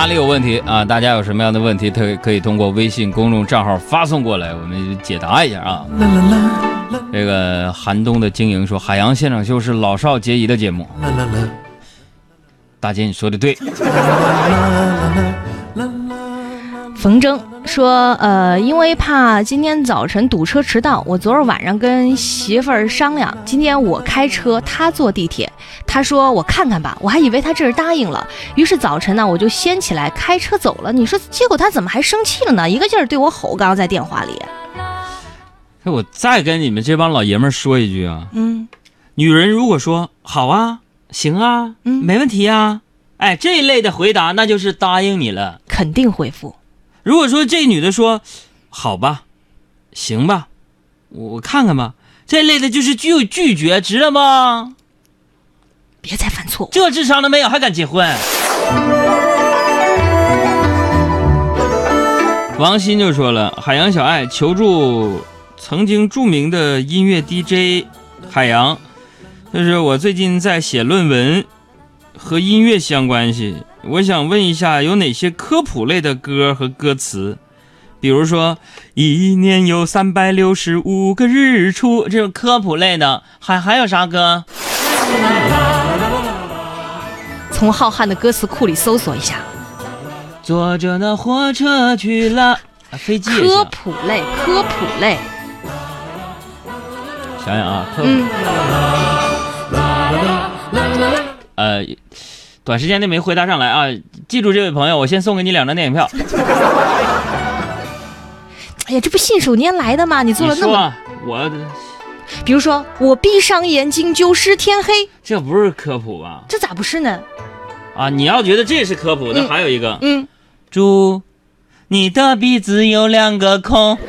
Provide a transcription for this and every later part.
哪里有问题啊？大家有什么样的问题，可以可以通过微信公众账号发送过来，我们解答一下啊。这个寒冬的经营说，海洋现场秀是老少皆宜的节目。大姐，你说的对。冯征说：“呃，因为怕今天早晨堵车迟到，我昨儿晚上跟媳妇儿商量，今天我开车，她坐地铁。他说我看看吧，我还以为他这是答应了。于是早晨呢，我就先起来开车走了。你说，结果他怎么还生气了呢？一个劲儿对我吼，刚刚在电话里。那我再跟你们这帮老爷们儿说一句啊，嗯女人如果说好啊，行啊，嗯没问题啊，哎，这一类的回答那就是答应你了。肯定回复。如果说这女的说好吧，行吧，我看看吧，这类的就是拒拒绝，知道吗？别再犯错误。这智商都没有，还敢结婚？王鑫就说了：“海洋小爱求助曾经著名的音乐 DJ 海洋，就是我最近在写论文，和音乐相关系。我想问一下，有哪些科普类的歌和歌词？比如说‘一年有三百六十五个日出’这种科普类的，还还有啥歌？从浩瀚的歌词库里搜索一下，坐着那火车去了，啊飞机也科。普类，科普类。想想啊，科普嗯，呃，短时间内没回答上来啊，记住这位朋友，我先送给你两张电影票。哎呀，这不信手拈来的吗？你做了那么，你说，我比如说我闭上眼睛就是天黑，这不是科普吧？这咋不是呢？啊，你要觉得这是科普，那嗯还有一个，嗯，猪你的鼻子有两个孔。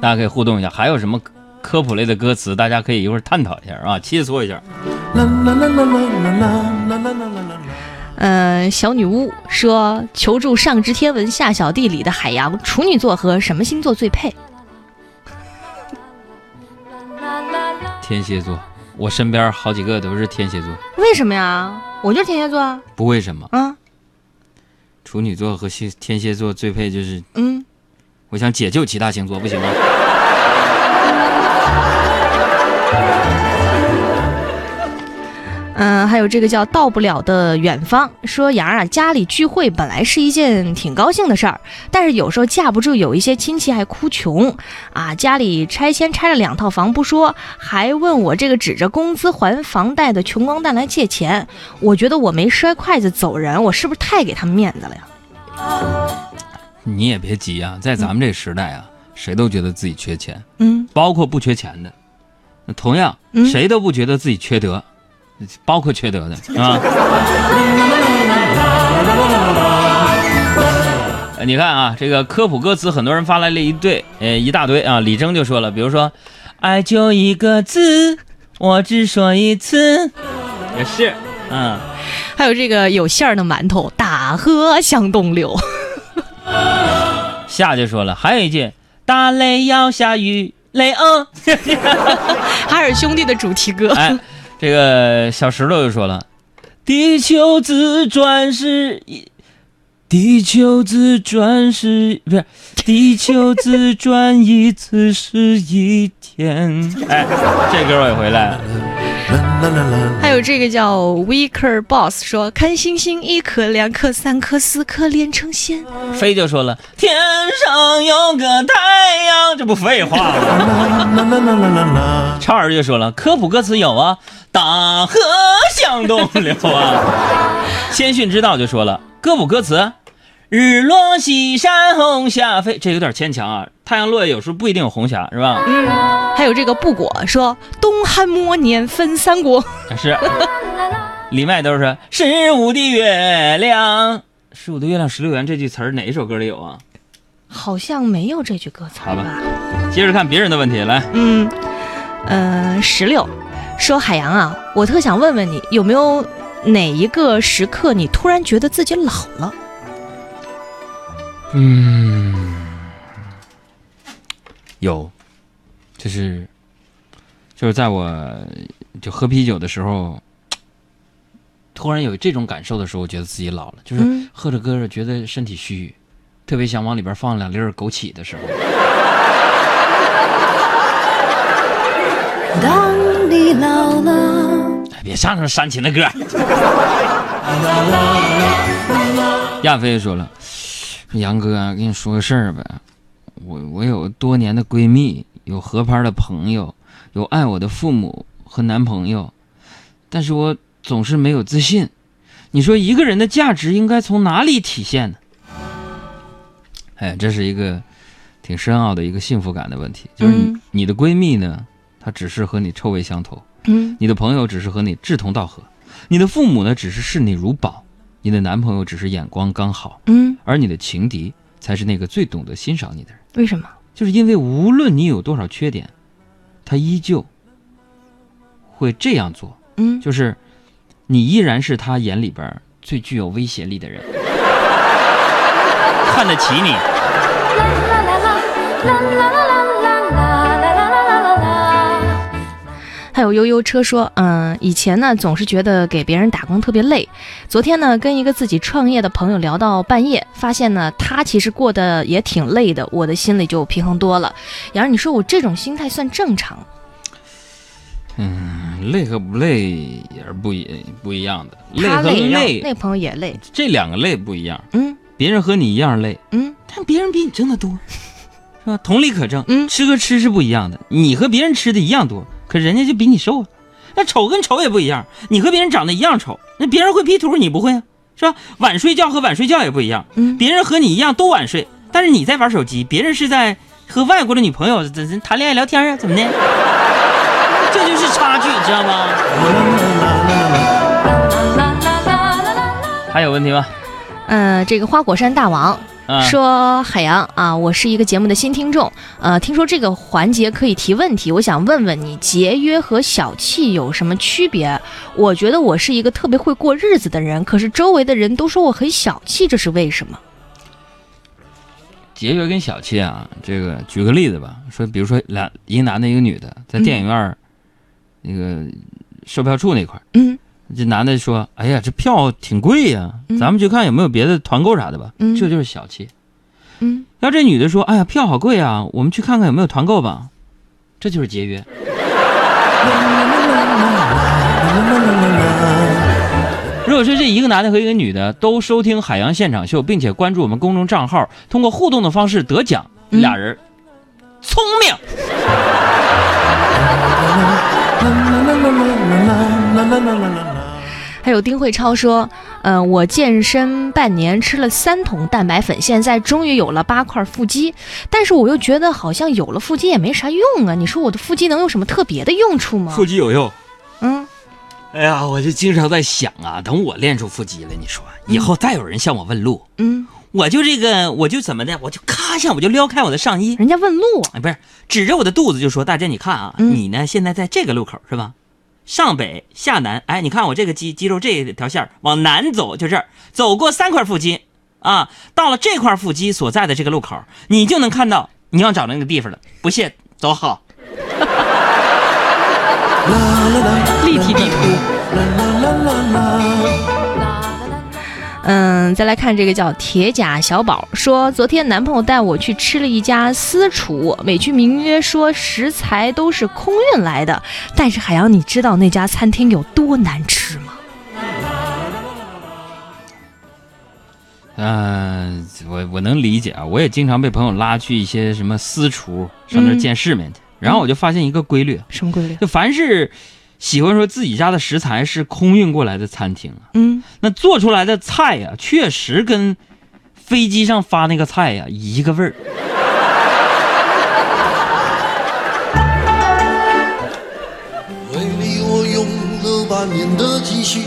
大家可以互动一下，还有什么科普类的歌词？大家可以一会儿探讨一下啊，切磋一下。呃，小女巫说求助上知天文下晓地理的海洋，处女座和什么星座最配？天蝎座，我身边好几个都是天蝎座，为什么呀？我就是天蝎座啊。不为什么，啊，处女座和蝎天蝎座最配就是，嗯，我想解救其他星座，不行吗？还有这个叫到不了的远方，说杨儿啊，家里聚会本来是一件挺高兴的事儿，但是有时候架不住有一些亲戚还哭穷啊，家里拆迁拆了两套房不说，还问我这个指着工资还房贷的穷光蛋来借钱，我觉得我没摔筷子走人，我是不是太给他们面子了呀？你也别急啊，在咱们这时代啊，谁都觉得自己缺钱，嗯包括不缺钱的。那同样，嗯谁都不觉得自己缺德，包括缺德的啊。呃你看啊，这个科普歌词，很多人发来了一对，呃，一大堆啊。李征就说了，比如说，爱就一个字，我只说一次，也是，嗯。还有这个有馅儿的馒头，大河向东流。夏就说了，还有一句，打雷要下雨，雷哦。海尔兄弟的主题歌。哎，这个小石头就说了，地球自转是一，地球自转是不是？地球自转一次是一天。哎，这歌我也回来了。还有这个叫 Weaker Boss 说，看星星一颗、两颗、三颗、四颗连成线。飞就说了，天上有个太阳，这不废话吗？超儿就说了，科普歌词有啊，大河向东流啊。谦逊之道就说了，科普歌词，日落西山红霞飞，这有点牵强啊。太阳落下有时候不一定有红霞，是吧？嗯，还有这个不果说，东汉末年分三国。是。里外都是十五的月亮，十五的月亮十六圆这句词儿哪一首歌里有啊？好像没有这句歌词好吧接着看别人的问题，来。嗯，呃，石榴说海洋啊，我特想问问你，有没有哪一个时刻你突然觉得自己老了？嗯，有，就是就是在我就喝啤酒的时候，突然有这种感受的时候，我觉得自己老了，就是嗯喝着喝着觉得身体虚，特别想往里边放两粒儿枸杞的时候。当你老了，哎别唱这么煽情的歌。亚飞说了，杨哥啊，跟你说个事儿呗，我我有多年的闺蜜，有合拍的朋友，有爱我的父母和男朋友，但是我总是没有自信。你说一个人的价值应该从哪里体现呢？哎，这是一个挺深奥的一个幸福感的问题，就是你、嗯你的闺蜜呢，她只是和你臭味相投。嗯你的朋友只是和你志同道合，你的父母呢只是视你如宝，你的男朋友只是眼光刚好，嗯，而你的情敌才是那个最懂得欣赏你的人。为什么？就是因为无论你有多少缺点，他依旧会这样做，嗯就是你依然是他眼里边最具有威胁力的人，看得起你。还有悠悠车说，嗯，以前呢总是觉得给别人打工特别累。昨天呢跟一个自己创业的朋友聊到半夜，发现呢他其实过得也挺累的，我的心里就平衡多了。杨儿，你说我这种心态算正常？嗯，累和不累也是不一不一样的，累和他累，累那朋友也累。这两个累不一样。嗯别人和你一样累，嗯但别人比你挣得多，是吧？同理可证，嗯吃和吃是不一样的。你和别人吃的一样多，可人家就比你瘦啊。那丑跟丑也不一样，你和别人长得一样丑，那别人会 P 图，你不会啊，是吧？晚睡觉和晚睡觉也不一样，嗯，别人和你一样都晚睡，但是你在玩手机，别人是在和外国的女朋友谈恋爱聊天啊，怎么的？这就是差距，知道吗？还有问题吗？呃，这个花果山大王啊，说海洋啊，我是一个节目的新听众，呃，听说这个环节可以提问题，我想问问你，节约和小气有什么区别？我觉得我是一个特别会过日子的人，可是周围的人都说我很小气，这是为什么？节约跟小气啊，这个举个例子吧，说比如说俩一个男的，一个女的，在电影院儿、那个售票处那块儿，嗯这男的说：“哎呀，这票挺贵呀、嗯咱们去看有没有别的团购啥的吧。嗯这就是小气。嗯，要这女的说：“哎呀，票好贵啊，我们去看看有没有团购吧。”这就是节约。如果说这一个男的和一个女的都收听海洋现场秀，并且关注我们公众账号，通过互动的方式得奖，嗯俩人聪明。丁慧超说，呃，我健身半年，吃了三桶蛋白粉，现在终于有了八块腹肌，但是我又觉得好像有了腹肌也没啥用啊。你说我的腹肌能有什么特别的用处吗？腹肌有用。嗯，哎呀，我就经常在想啊，等我练出腹肌了，你说以后再有人向我问路，嗯，我就这个，我就怎么的，我就咔一下，我就撩开我的上衣，人家问路啊，哎，不是指着我的肚子就说：“大姐，你看啊，嗯你呢现在在这个路口是吧？上北下南，哎，你看我这个肌肌肉这条线儿往南走，就这儿走过三块腹肌啊，到了这块腹肌所在的这个路口，你就能看到你要找的那个地方了。不信，走好。立体地图。嗯，再来看这个叫铁甲小宝说，昨天男朋友带我去吃了一家私厨，美其名曰说食材都是空运来的，但是海洋，你知道那家餐厅有多难吃吗？嗯、我我能理解啊，我也经常被朋友拉去一些什么私厨上那见世面去，然后我就发现一个规律，什么规律？就凡是喜欢说自己家的食材是空运过来的餐厅啊，嗯，那做出来的菜呀、确实跟飞机上发那个菜呀、一个味儿。为你我用了半年的积蓄，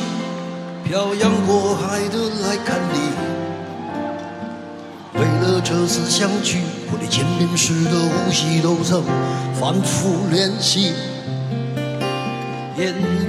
漂洋过海的来看你。为了这次相聚，我连见面时的呼吸都曾反复练习。hidden